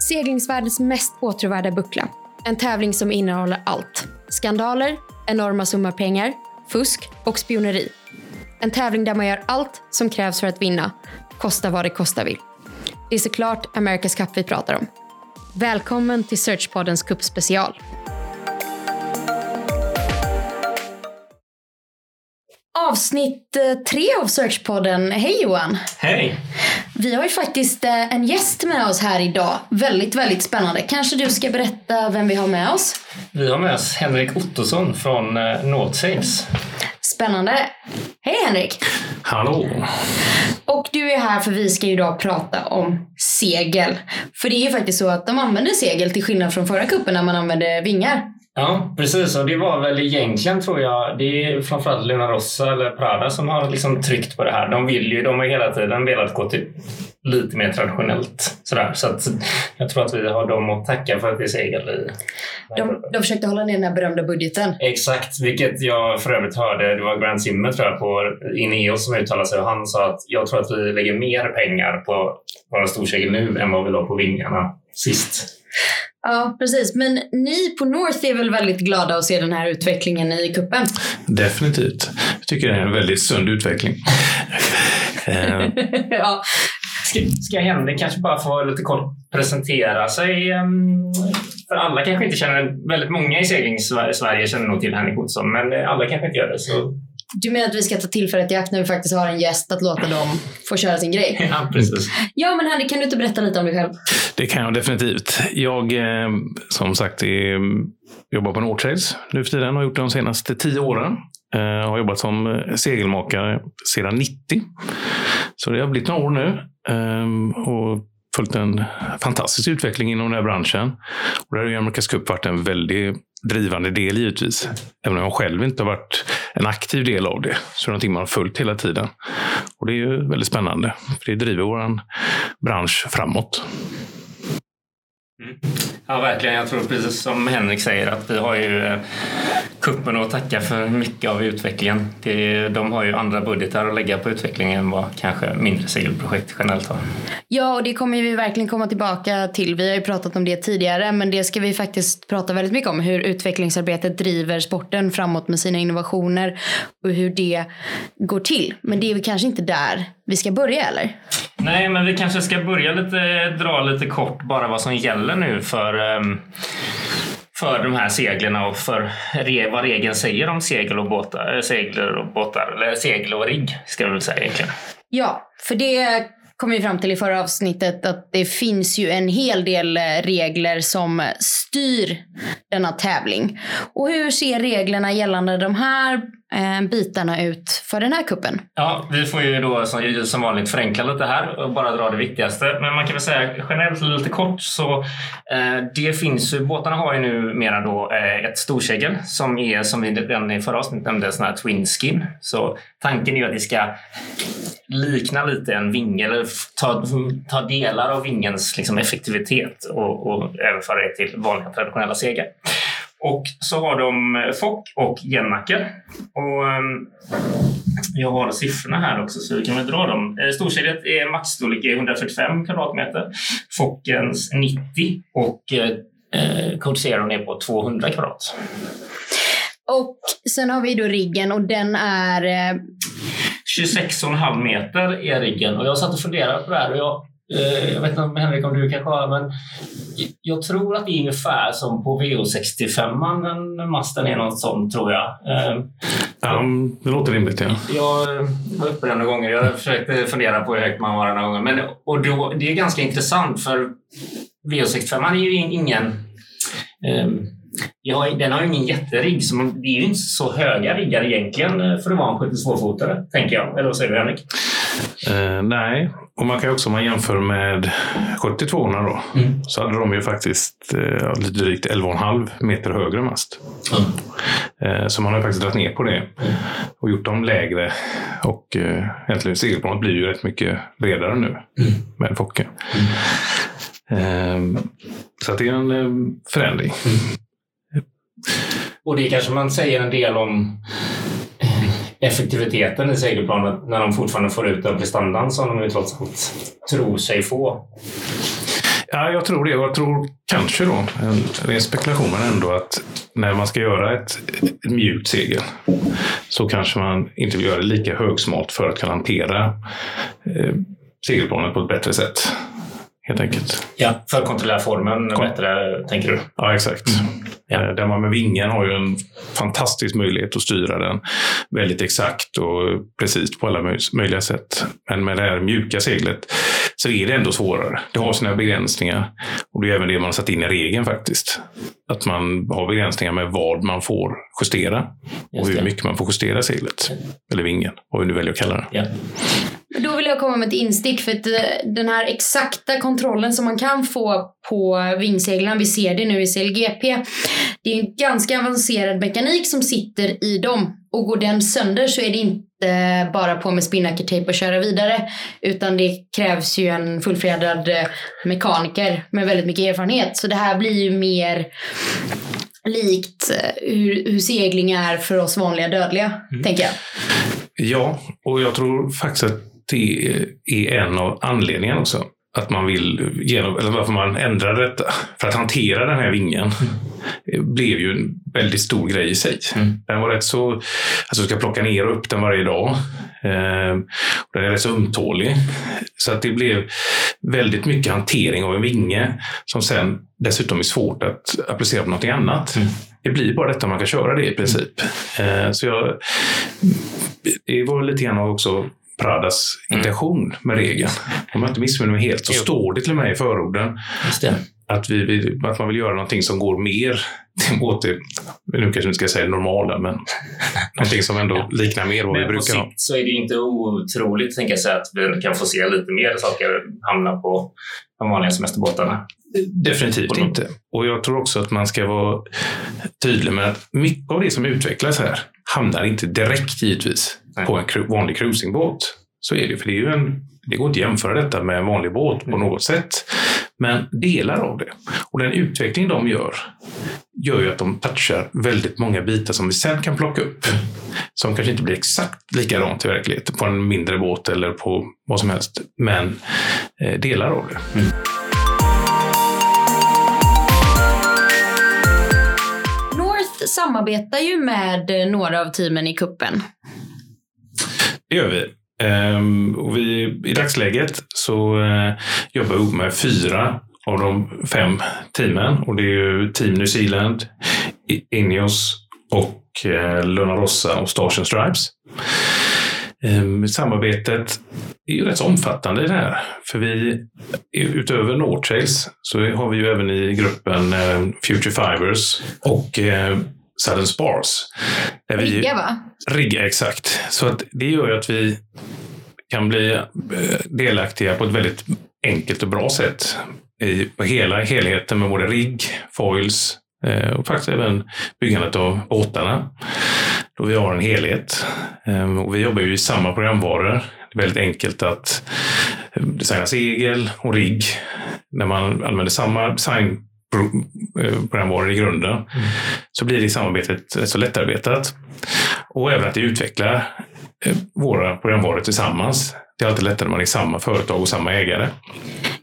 Seglingsvärldens mest åtråvärda buckla. En tävling som innehåller allt. Skandaler, enorma summor pengar, fusk och spioneri. En tävling där man gör allt som krävs för att vinna, kosta vad det kosta vill. Det är såklart America's Cup vi pratar om. Välkommen till Searchpoddens cupspecial. Avsnitt eh, tre av Searchpodden. Hej Johan! Hej! Vi har ju faktiskt eh, en gäst med oss här idag. Väldigt, väldigt spännande. Kanske du ska berätta vem vi har med oss? Vi har med oss Henrik Ottosson från eh, Northsails. Spännande. Hej Henrik! Hallå! Och du är här för vi ska ju idag prata om segel. För det är ju faktiskt så att de använder segel till skillnad från förra kuppen när man använde vingar. Ja, precis. Och det var väl egentligen, tror jag, det är framförallt Luna Rossa eller Prada som har liksom tryckt på det här. De vill ju, de har hela tiden velat gå till lite mer traditionellt. Sådär. Så att jag tror att vi har dem att tacka för att är segel i. De, de försökte hålla ner den här berömda budgeten. Exakt, vilket jag för övrigt hörde. Det var Grant Zimmer tror jag på Ineos som uttalade sig och han sa att jag tror att vi lägger mer pengar på våra storsegel nu än vad vi la på vingarna sist. Ja, precis. Men ni på North är väl väldigt glada att se den här utvecklingen i kuppen? Definitivt. Jag tycker det är en väldigt sund utveckling. Eh, ja. Ska, ska Henrik kanske bara få lite kort presentera sig? Ehm, för alla kanske inte känner, väldigt många i segling Sverige känner nog till Henrik Olsson, men alla kanske inte gör det. Så du menar att vi ska ta tillfället i akt när vi faktiskt har en gäst att låta dem få köra sin grej? Ja, precis. Ja, men Henrik, kan du inte berätta lite om dig själv? Det kan jag definitivt. Jag, eh, som sagt, är, jobbar på Northtrades nu för tiden och har gjort det de senaste tio åren. Jag har jobbat som segelmakare sedan 90. Så det har blivit några år nu. Ehm, och följt en fantastisk utveckling inom den här branschen. Och där har ju America's Cup varit en väldigt drivande del givetvis. Även om jag själv inte har varit en aktiv del av det. Så det är någonting man har följt hela tiden. Och det är ju väldigt spännande. För det driver vår bransch framåt. Mm. Ja, verkligen. Jag tror precis som Henrik säger att vi har ju eh, kuppen att tacka för mycket av utvecklingen. De har ju andra budgetar att lägga på utvecklingen än vad kanske mindre segelprojekt generellt har. Ja, och det kommer vi verkligen komma tillbaka till. Vi har ju pratat om det tidigare, men det ska vi faktiskt prata väldigt mycket om. Hur utvecklingsarbetet driver sporten framåt med sina innovationer och hur det går till. Men det är väl kanske inte där vi ska börja, eller? Nej, men vi kanske ska börja lite, dra lite kort bara vad som gäller nu för um, för de här seglen och för vad regeln säger om segel och båtar, eh, segler och båtar, eller segel och rigg ska vi väl säga egentligen. Ja, för det kom vi fram till i förra avsnittet att det finns ju en hel del eh, regler som styr denna tävling. Och hur ser reglerna gällande de här Eh, bitarna ut för den här kuppen? Ja, vi får ju då som, som vanligt förenkla lite här och bara dra det viktigaste. Men man kan väl säga generellt lite kort så eh, det finns ju, båtarna har ju numera då eh, ett storsegel som är som vi redan i förra avsnittet nämnde, sån här twin skin. Så tanken är ju att det ska likna lite en vinge eller ta, ta delar av vingens liksom, effektivitet och, och överföra det till vanliga traditionella segel. Och så har de eh, fock och gennackor. Och, um, jag har siffrorna här också så vi kan väl dra dem. Eh, Storkedjet är maxstorlek 145 kvadratmeter. Fockens 90 och eh, Code Zero är på 200 kvadrat. Och sen har vi då riggen och den är... Eh... 26,5 meter är riggen och jag satt och funderade på det här och jag jag vet inte om Henrik om du kanske har, men jag tror att det är ungefär som på VO65, den masten är något sånt tror jag. Eh, ja, det låter rimligt. Ja. Jag var uppe den några gånger. Jag försökte fundera på hur högt man var några gånger. Men, och då, det är ganska intressant för VO65 är ju ingen um, har, den har ju ingen jätterigg, så man, det är ju inte så höga riggar egentligen för att vara en 72-fotare, tänker jag. Eller vad säger du Henrik? Uh, nej, och man kan också om man jämför med 72 då, mm. så hade de ju faktiskt uh, lite drygt 11,5 meter högre mast. Mm. Uh, så man har faktiskt dragit ner på det och gjort dem lägre. Och uh, egentligen segelplanet blir ju rätt mycket bredare nu mm. med Focke. Uh, så det är en förändring. Mm. Och det kanske man säger en del om effektiviteten i segelplanet när de fortfarande får ut den prestandan som de ju trots allt tror sig få. Ja, jag tror det. Jag tror kanske då, en ren spekulation, men ändå att när man ska göra ett, ett mjukt segel så kanske man inte vill göra det lika högsmalt för att kunna hantera eh, segelplanet på ett bättre sätt. Helt enkelt. Ja, för att kontrollera formen Kon bättre, tänker du? Ja, exakt. Mm. Ja. Eh, där man med vingen har ju en fantastisk möjlighet att styra den väldigt exakt och precis på alla möjliga sätt. Men med det här mjuka seglet så är det ändå svårare. Det har sina begränsningar. Och det är även det man har satt in i regeln faktiskt. Att man har begränsningar med vad man får justera och hur mycket man får justera seglet. Eller vingen, vad vi nu väljer att kalla det. Ja. Då vill jag komma med ett instick för att eh, den här exakta kontrollen som man kan få på vingseglarna, vi ser det nu i CLGP, det är en ganska avancerad mekanik som sitter i dem och går den sönder så är det inte bara på med spinnakertejp och köra vidare utan det krävs ju en fullfjädrad eh, mekaniker med väldigt mycket erfarenhet så det här blir ju mer likt eh, hur, hur segling är för oss vanliga dödliga, mm. tänker jag. Ja, och jag tror faktiskt att det är en av anledningarna också. Att man vill, genom, eller varför man ändrade detta. För att hantera den här vingen mm. blev ju en väldigt stor grej i sig. Mm. Den var rätt så, alltså du ska plocka ner och upp den varje dag. Eh, och den är rätt så ömtålig. Så att det blev väldigt mycket hantering av en vinge som sen dessutom är svårt att applicera på något annat. Mm. Det blir bara detta man kan köra det i princip. Eh, så jag, det var lite grann också Pradas mm. intention med regeln. Om jag inte missminner mig helt så står det till och med i förorden att, vi, vi, att man vill göra någonting som går mer åt det, nu kanske inte ska säga det normala, men någonting som ändå liknar mer vad men vi brukar ha. så är det inte otroligt tänker jag, att vi kan få se lite mer saker hamna på de vanliga semesterbåtarna. Definitivt inte. Och jag tror också att man ska vara tydlig med att mycket av det som utvecklas här hamnar inte direkt givetvis. På en vanlig cruisingbåt. Så är det för det, är ju en, det går inte att jämföra detta med en vanlig båt på något sätt. Men delar av det. Och den utveckling de gör, gör ju att de touchar väldigt många bitar som vi sen kan plocka upp. Som kanske inte blir exakt likadant i verkligheten på en mindre båt eller på vad som helst. Men eh, delar av det. Mm. North samarbetar ju med några av teamen i kuppen. Det gör vi. Ehm, och vi, I dagsläget så eh, jobbar vi med fyra av de fem teamen. Och det är ju Team New Zealand, Ineos och uh, Luna Rossa och Stars and Stripes. Ehm, samarbetet är ju rätt så omfattande i det här. För vi, utöver Nortrails så har vi ju även i gruppen eh, Future Fibers och Southern Spars. Rigga va? Rigga, exakt. Så att det gör ju att vi kan bli eh, delaktiga på ett väldigt enkelt och bra sätt i hela helheten med både rigg, foils eh, och faktiskt även byggandet av båtarna. Då vi har en helhet. Ehm, och vi jobbar ju i samma programvaror. Det är väldigt enkelt att eh, designa segel och rigg när man använder samma design programvaror i grunden, mm. så blir det samarbetet så lättarbetat. Och även att det utvecklar eh, våra programvaror tillsammans. Det är alltid lättare när man är samma företag och samma ägare.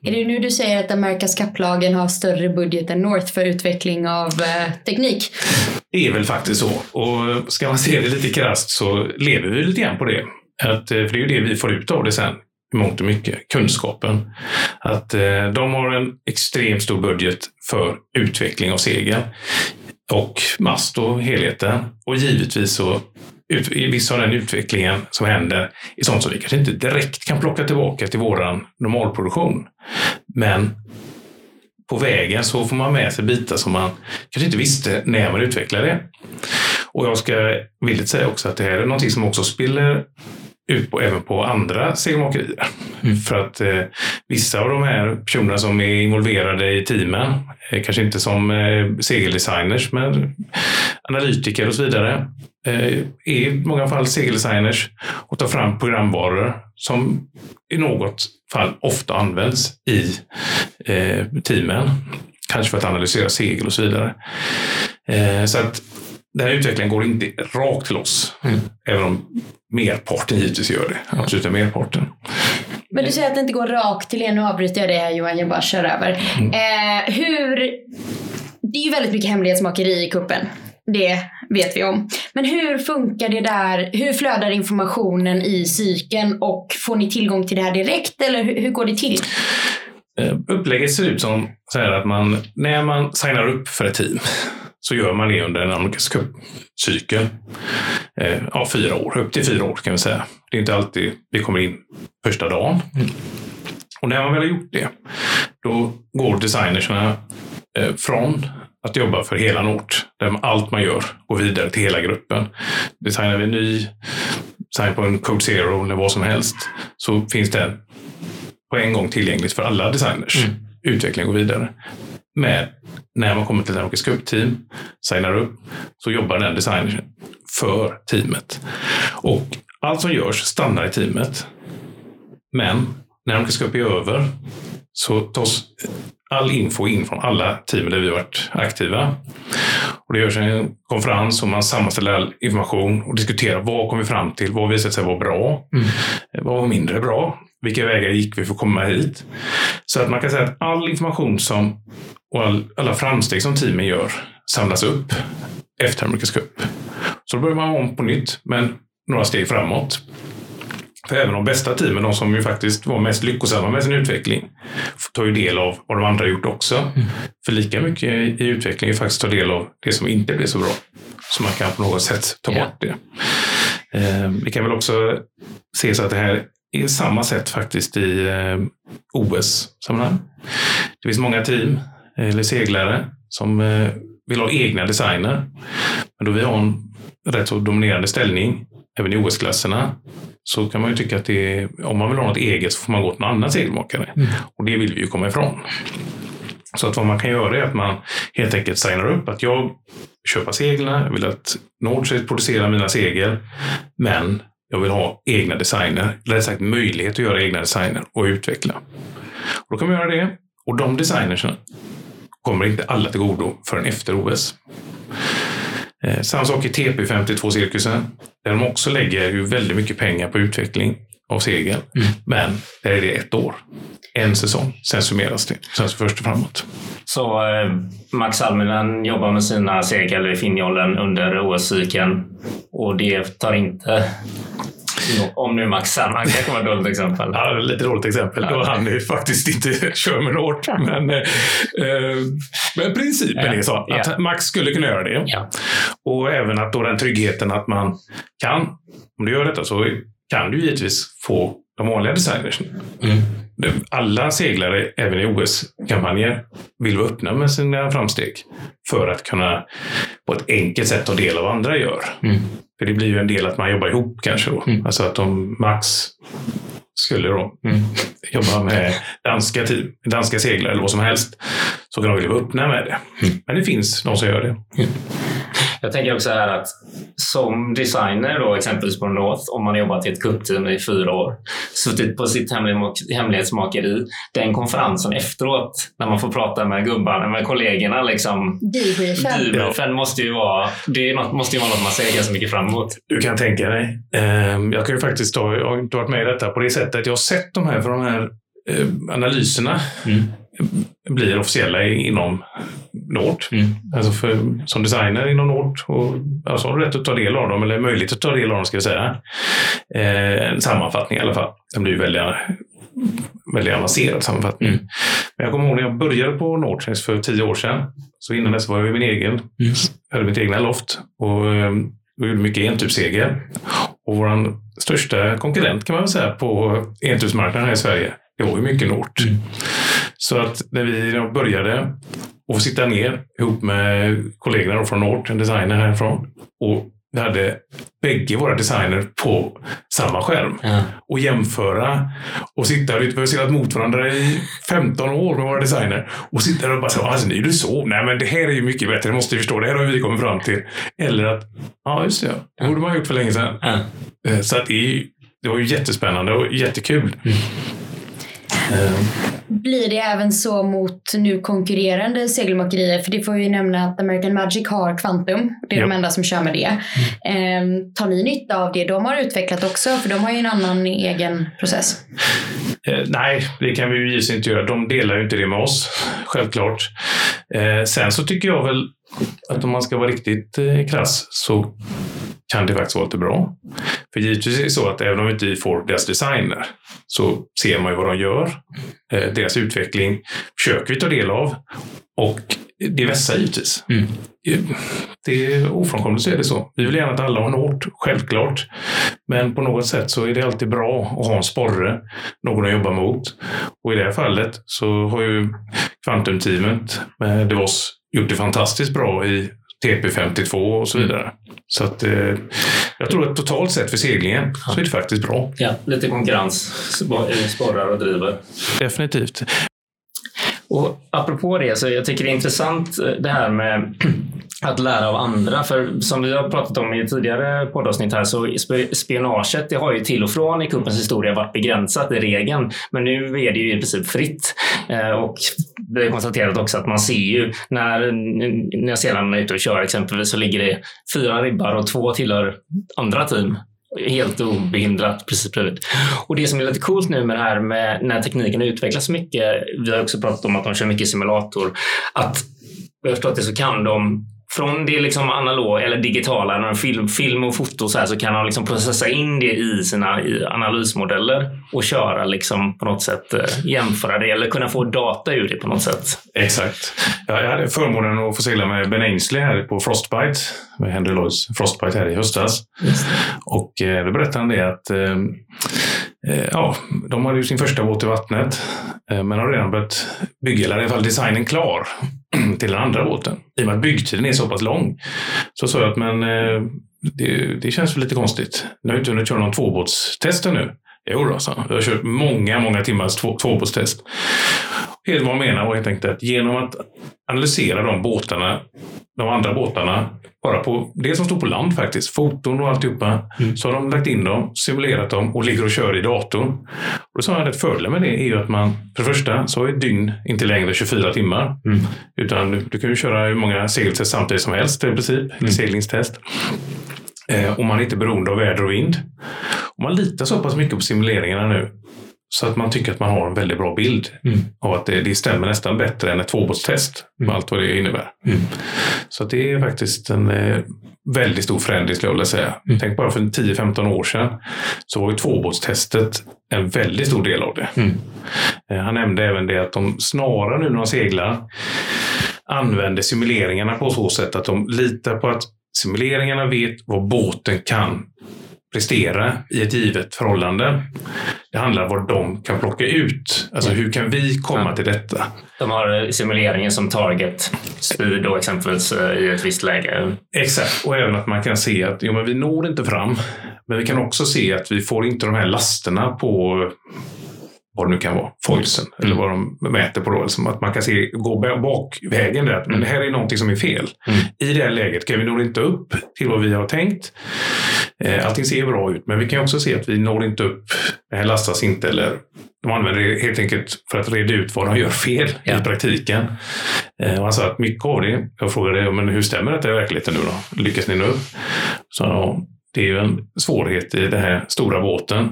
Är det nu du säger att Amerikas kapplagen har större budget än North för utveckling av eh, teknik? Det är väl faktiskt så. Och ska man se det lite krasst så lever vi lite grann på det. Att, eh, för det är ju det vi får ut av det sen mångt och mycket, kunskapen. Att eh, de har en extremt stor budget för utveckling av segel och mast och helheten. Och givetvis så ut, viss av den utvecklingen som händer är sånt som vi kanske inte direkt kan plocka tillbaka till våran normalproduktion. Men på vägen så får man med sig bitar som man kanske inte visste när man utvecklade det. Och jag ska villigt säga också att det här är någonting som också spiller ut på, även på andra segelmakerier. Mm. För att eh, vissa av de här personerna som är involverade i teamen, eh, kanske inte som eh, segeldesigners, men analytiker och så vidare, eh, är i många fall segeldesigners och tar fram programvaror som i något fall ofta används i eh, teamen. Kanske för att analysera segel och så vidare. Eh, så att den här utvecklingen går inte rakt till oss. Mm. Även om merparten givetvis gör det. Absoluta merparten. Men du säger att det inte går rakt till er. Nu avbryter jag det här Johan, jag bara kör över. Eh, hur... Det är ju väldigt mycket hemlighetsmakeri i kuppen. Det vet vi om. Men hur funkar det där? Hur flödar informationen i cykeln och får ni tillgång till det här direkt eller hur, hur går det till? Eh, Upplägget ser ut som så här att man, när man signar upp för ett team så gör man det under en Amerikas Cup-cykel. Eh, ja, fyra år, upp till fyra år kan vi säga. Det är inte alltid vi kommer in första dagen. Och när man väl har gjort det, då går designerserna eh, från att jobba för hela Nort, där allt man gör går vidare till hela gruppen. Designar vi en ny design på en Code Zero eller vad som helst, så finns den på en gång tillgängligt för alla designers. Mm. Utvecklingen går vidare. Med när man kommer till ett Amerikas Cup-team, signar upp, så jobbar den designern för teamet. Och allt som görs stannar i teamet. Men när Amerikas Cup är över så tas all info in från alla team där vi varit aktiva. Och det görs en konferens och man sammanställer all information och diskuterar vad kom vi fram till? Vad visade sig vara bra? Vad var mindre bra? Vilka vägar gick vi för att komma hit? Så att man kan säga att all information som och all, alla framsteg som teamen gör samlas upp efter Amerikas Cup. Så då börjar man om på nytt, men några steg framåt. För även de bästa teamen, de som ju faktiskt var mest lyckosamma med sin utveckling, tar ju del av vad de andra har gjort också. För lika mycket i utveckling är faktiskt ta del av det som inte blir så bra. Så man kan på något sätt ta Ja. bort det. Eh, vi kan väl också se så att det här är samma sätt faktiskt i eh, OS-sammanhang. Det finns många team eller seglare som eh, vill ha egna designer. Men då vi har en rätt så dominerande ställning även i OS-klasserna så kan man ju tycka att det är, om man vill ha något eget så får man gå till någon annan segelmakare. Och det vill vi ju komma ifrån. Så att vad man kan göra är att man helt enkelt signar upp att jag köper seglarna, jag vill att Nordset producerar mina segel, men jag vill ha egna designer, eller sagt möjlighet att göra egna designer och utveckla. Och då kan man göra det. Och de designersen kommer inte alla till godo förrän efter OS. Eh, samma sak i TP52-cirkusen, där de också lägger ju väldigt mycket pengar på utveckling av segel. Men där är det ett år. En säsong. Sen summeras det. Sen så först och framåt. Så eh, Max Alminen jobbar med sina segel i Finnjollen under OS-cykeln och det tar inte... Om nu Max Salman kanske var ett dåligt exempel. Ja, lite dåligt exempel. Då han ju faktiskt inte kör med Nord. Men, eh, eh, men principen Ja. är så att Ja. Max skulle kunna göra det. Ja. Och även att då den tryggheten att man kan, om du gör detta så kan du givetvis få de vanliga designersen. Mm. Alla seglare, även i OS-kampanjer, vill vara öppna med sina framsteg för att kunna på ett enkelt sätt ta del av vad andra gör. Mm. För det blir ju en del att man jobbar ihop kanske då. Mm. Alltså att om Max skulle då Mm. jobba med danska, team, danska seglare eller vad som helst så kan de vilja vara öppna med det. Men det finns de som gör det. Jag tänker också här att som designer då exempelvis på North, om man har jobbat i ett kuppteam i fyra år, suttit på sitt hemlig- hemlighetsmakeri, den konferensen efteråt när man får prata med gubbarna, med kollegorna, liksom Debriefen. debriefen måste ju vara, det är något, måste ju vara något man ser ganska mycket fram emot. Du kan tänka dig. Eh, jag kan ju faktiskt ta, jag har inte varit med i detta på det sättet. Jag har sett de här, för de här eh, analyserna Mm. Blir officiella inom Nord. Mm. Alltså för, som designer inom Nord och, alltså har du rätt att ta del av dem, eller möjlighet att ta del av dem ska jag säga. Eh, en sammanfattning i alla fall. Den blir väldigt, väldigt avancerad sammanfattning. Mm. Men jag kommer ihåg när jag började på Nordtrace för tio år sedan. Så innan dess var jag i min egen, Mm. hade mitt egna loft och eh, vi gjorde mycket entypssegel. Och vår största konkurrent kan man väl säga på entypsmarknaden här i Sverige, det var ju mycket Nord. Mm. Så att när vi började och sitta ner ihop med kollegorna från Nord, en designer härifrån. Och vi hade bägge våra designer på samma skärm. Ja. Och jämföra och sitta, vi har seglat mot varandra i 15 år med våra designer. Och sitta där och bara säga, alltså ni är ju så, nej men det här är ju mycket bättre, det måste vi förstå, det här har vi kommit fram till. Eller att, ja just det, det borde man ha gjort för länge sedan. Ja. Eh, Så att det, det var ju jättespännande och jättekul. Eh, Blir det även så mot nu konkurrerande segelmakerier? För det får vi nämna att American Magic har Quantum. Det är de Ja. enda som kör med det. Eh, tar ni nytta av det de har utvecklat också? För de har ju en annan egen process. Eh, nej, det kan vi ju givetvis inte göra. De delar ju inte det med oss, självklart. Eh, sen så tycker jag väl att om man ska vara riktigt eh, krass så kan det faktiskt vara lite bra. För givetvis är det så att även om vi inte får deras designer så ser man ju vad de gör. Eh, deras utveckling försöker vi ta del av och det vässar givetvis. Mm. Eh, Det är ofrånkomligt så är det så. Vi vill gärna att alla har något, självklart. Men på något sätt så är det alltid bra att ha en sporre, någon att jobba mot. Och i det här fallet så har ju Quantum-teamet med DeVos gjort det fantastiskt bra i TP52 och så vidare. Så att eh, jag tror att totalt sett för seglingen så är det faktiskt bra. Ja, lite konkurrens sp- eh, sporrar och driver. Definitivt. Och apropå det, så jag tycker det är intressant eh, det här med att lära av andra. För som vi har pratat om i tidigare poddavsnitt här så spionaget det har ju till och från i kuppens historia varit begränsat i regeln. Men nu är det ju i princip fritt. Eh, och det är konstaterat också att man ser ju när Nya Zeeland är ute och kör exempelvis så ligger det fyra ribbar och två tillhör andra team helt obehindrat precis bredvid. Och det som är lite coolt nu med det här med när tekniken utvecklas så mycket. Vi har också pratat om att de kör mycket simulator. Att jag förstår att det så kan de från det liksom analog eller digitala, film, film och foto så, här, så kan de liksom processa in det i sina i analysmodeller och köra liksom på något sätt eh, jämföra det eller kunna få data ur det på något sätt. Exakt. Ja, jag hade förmånen att få segla med Ben Ainsley här på Frostbite, med Henry Lloyds Frostbite här i höstas. Och eh, då berättade han det att eh, ja, de hade ju sin första båt i vattnet, men har redan börjat bygga, eller i alla fall designen klar till den andra båten. I och med att byggtiden är så pass lång. Så sa jag att men eh, det, det känns lite konstigt. Ni har ju inte hunnit köra någon tvåbåtstest ännu. Jo då, sa han. Jag har kört många, många timmars två, tvåbåtstest. Helt vad han menar var helt enkelt att genom att analysera de båtarna, de andra båtarna, bara på det som står på land faktiskt, foton och alltihopa, så har de lagt in dem, simulerat dem och ligger och kör i datorn. Och då sa han att fördelen med det är ju att man, för det första, så är ett dygn inte längre 24 timmar. Utan du, du kan ju köra hur många segeltest samtidigt som helst i princip, mm. seglingstest. Eh, och man är inte beroende av väder och vind. Och man litar så pass mycket på simuleringarna nu så att man tycker att man har en väldigt bra bild Mm. av att det, det stämmer nästan bättre än ett tvåbåtstest med allt vad det innebär. Mm. Så det är faktiskt en eh, väldigt stor förändring skulle jag vilja säga. Mm. Tänk bara för 10-15 år sedan så var ju tvåbåtstestet en väldigt stor del av det. Mm. Eh, Han nämnde även det att de snarare nu när de seglar använder simuleringarna på så sätt att de litar på att simuleringarna vet vad båten kan prestera i ett givet förhållande. Det handlar om vad de kan plocka ut. Alltså hur kan vi komma till detta? De har simuleringen som target speed då exempelvis eh, i ett visst läge. Exakt, och även att man kan se att jo, men vi når inte fram. Men vi kan också se att vi får inte de här lasterna på vad det nu kan vara, foilsen, eller vad de mäter på. Då. Som att man kan se, gå ba- bakvägen där. Men det här är någonting som är fel. Mm. I det här läget kan vi nå inte upp till vad vi har tänkt. Eh, Allting ser bra ut, men vi kan också se att vi når inte upp. Det här lastas inte eller de använder det helt enkelt för att reda ut vad de gör fel Ja. i praktiken. Eh, Och han sa att mycket av det, jag frågade men hur stämmer detta i verkligheten nu då? Lyckas ni upp? Så ja, det är ju en svårighet i den här stora båten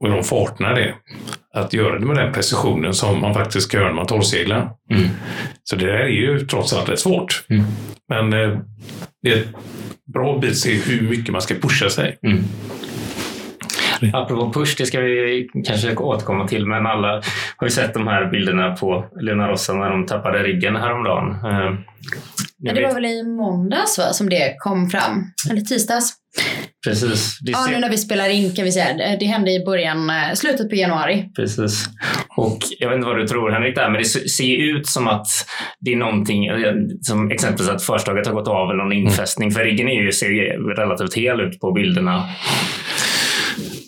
och i de farterna det. Att göra det med den precisionen som man faktiskt ska göra när man torrseglar. Mm. Så det där är ju trots allt rätt svårt. Mm. Men eh, det är ett bra bit att se hur mycket man ska pusha sig. Mm. Apropå push, det ska vi kanske återkomma till, men alla har ju sett de här bilderna på Luna Rossa när de tappade riggen häromdagen. Eh, det var väl i måndags va, som det kom fram? Eller tisdags? Precis. Det Ja, nu när vi spelar in kan vi säga. Det- Det hände i början, eh, slutet på januari. Precis. Och jag vet inte vad du tror Henrik där, men det ser ju ut som att det är någonting, eh, som exempelvis att förslaget har gått av eller någon infästning. För riggen är ju, ser ju relativt hel ut på bilderna.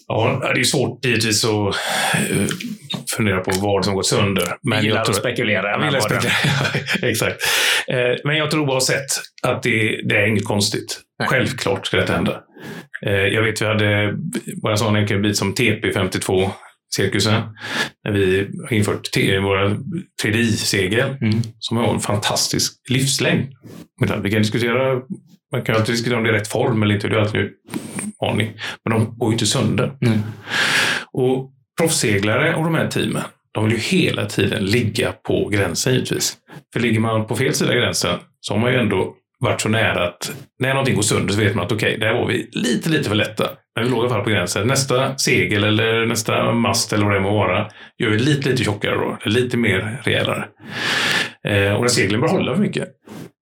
Ja, det är svårt givetvis att eh, fundera på vad som gått sönder. Men gillar jag tror- att spekulera. Jag det- respektera. Exakt. Eh, Men jag tror oavsett att det, det är inget konstigt. Nej. Självklart ska detta hända. Eh, Jag vet vi hade bara en sån enkel bit som TP52 cirkusen när vi har infört t- våra 3D-segel Mm. som har en fantastisk livslängd. Vi kan diskutera man kan alltid diskutera om det är rätt form eller inte. Det är alltid en aning. Men de går ju inte sönder. Mm. Och proffsseglare och de här teamen, de vill ju hela tiden ligga på gränsen givetvis. För ligger man på fel sida gränsen så har man ju ändå varit så nära att när någonting går sönder så vet man att okej, där var vi lite, lite för lätta. Men vi låg i alla fall på gränsen. Nästa segel eller nästa mast eller vad det må vara gör vi lite, lite tjockare då. Lite mer rejälare. Eh, och när seglen börjar hålla för mycket.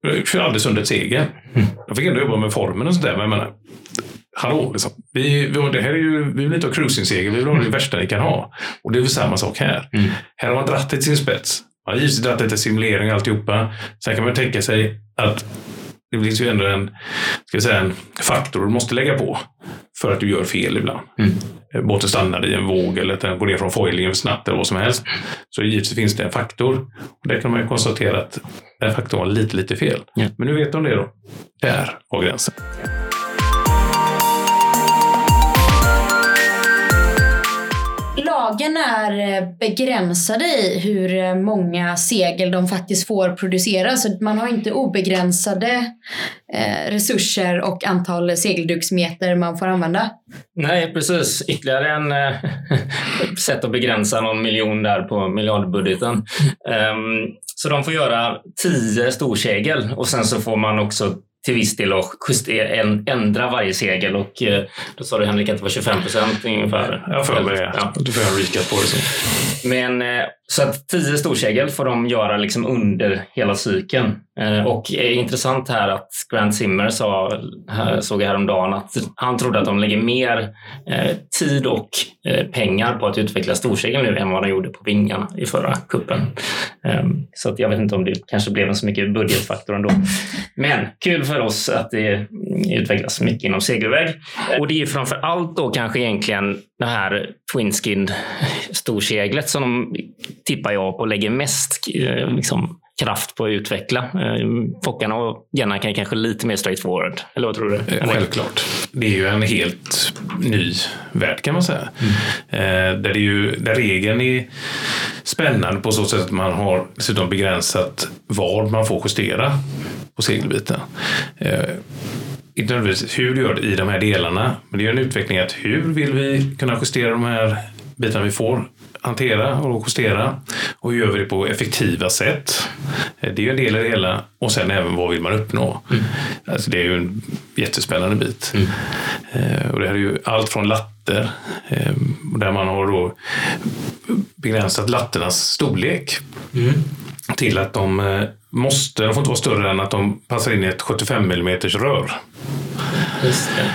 Jag kör aldrig sönder ett segel. Jag fick ändå jobba med formen och sådär. Men jag menar, hallå, liksom. vi, vi, det här är ju, vi vill inte ha cruising-segel, vi vill ha det värsta ni kan ha. Och det är väl samma sak här. Mm. Här har man dratt till sin spets. Man har givetvis dratt det till simulering och alltihopa. Sen kan man tänka sig att det finns ju ändå en, ska jag säga, en faktor du måste lägga på för att du gör fel ibland. Mm. Båten stannar i en våg eller att den går ner från foilingen för snabbt eller vad som helst. Så givetvis finns det en faktor. Och där kan man ju konstatera att den faktorn var lite, lite fel. Ja. Men nu vet de det då. Där var gränsen. Lagen är eh, begränsade i hur eh, många segel de faktiskt får producera. Så man har inte obegränsade eh, resurser och antal segelduksmeter man får använda. Nej, precis. Ytterligare en sätt att begränsa någon miljon där på miljardbudgeten. Ehm, så de får göra tio storsegel och sen så får man också till viss del och justera, ändra varje segel och eh, då sa du Henrik att det var 25 procent ungefär. Jag för mig det. Ja. Du får en recap på det. Så. Men eh, så att tio storsegel får de göra liksom under hela cykeln. Eh, Och intressant här att Grant Zimmer sa, här, såg jag häromdagen att han trodde att de lägger mer eh, tid och eh, pengar på att utveckla storsegel nu än vad de gjorde på vingarna i förra kuppen. Eh, Så att jag vet inte om det kanske blev en så mycket budgetfaktor ändå. Men kul för oss att det mm, utvecklas mycket inom segelväg. Och det är framför allt då kanske egentligen det här Twinskin storseglet som de tippar jag på lägger mest eh, liksom, kraft på att utveckla. Eh, Fockarna och Jenna kan kanske lite mer straightforward. Eller vad tror du? Eh, Självklart. Det är ju en helt ny värld kan man säga. Eh, där, det är ju, där regeln är spännande på så sätt att man har dessutom begränsat vad man får justera på segelbiten. Inte nödvändigtvis hur du gör det i de här delarna, men det är en utveckling att hur vill vi kunna justera de här bitarna vi får hantera och justera och hur gör vi det på effektiva sätt. Eh, Det är en del i det hela och sen även vad vill man uppnå. Alltså det är ju en jättespännande bit. Eh, Och det här är ju allt från latter eh, där man har då begränsat latternas storlek till att de måste, de får inte vara större än att de passar in i ett 75 mm rör. Just det.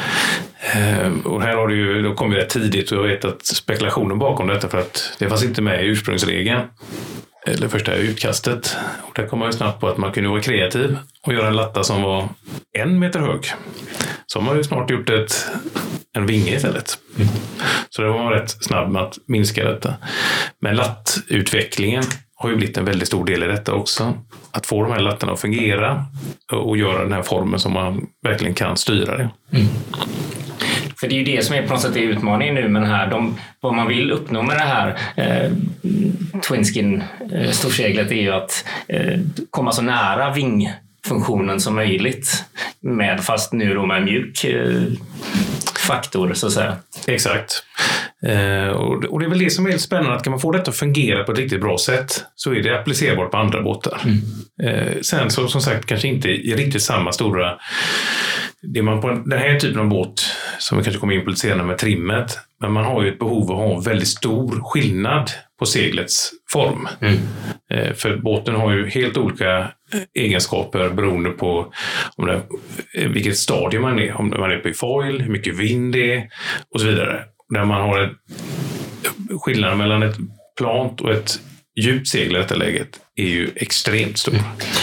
Eh, Och här har det ju, då kom rätt tidigt och jag vet att spekulationen bakom detta för att det fanns inte med i ursprungsregeln. Eller första utkastet. Och där kom man ju snabbt på att man kunde vara kreativ och göra en latta som var en meter hög. Så har man ju snart gjort ett, en vinge istället. Så det var man rätt snabb med att minska detta. Men lattutvecklingen har ju blivit en väldigt stor del i detta också. Att få de här lattarna att fungera och göra den här formen som man verkligen kan styra det. För det är ju det som är på något sätt är utmaningen nu med den här. De, vad man vill uppnå med det här eh, Twinskin eh, storseglet är ju att eh, komma så nära vingfunktionen som möjligt. Med, fast nu då med mjuk eh, faktor så att säga. Exakt. Eh, och, och det är väl det som är spännande, att kan man få detta att fungera på ett riktigt bra sätt så är det applicerbart på andra båtar. Eh, sen så som sagt kanske inte i riktigt samma stora... Det man på en- den här typen av båt, som vi kanske kommer in på lite senare med trimmet, men man har ju ett behov av att ha en väldigt stor skillnad på seglets form. Eh, För båten har ju helt olika eh, egenskaper beroende på om det, eh, vilket stadie man är. Om man är på i foil, hur mycket vind det är och så vidare. Där man har en skillnad mellan ett plant och ett djupt segel i detta läget är ju extremt stor.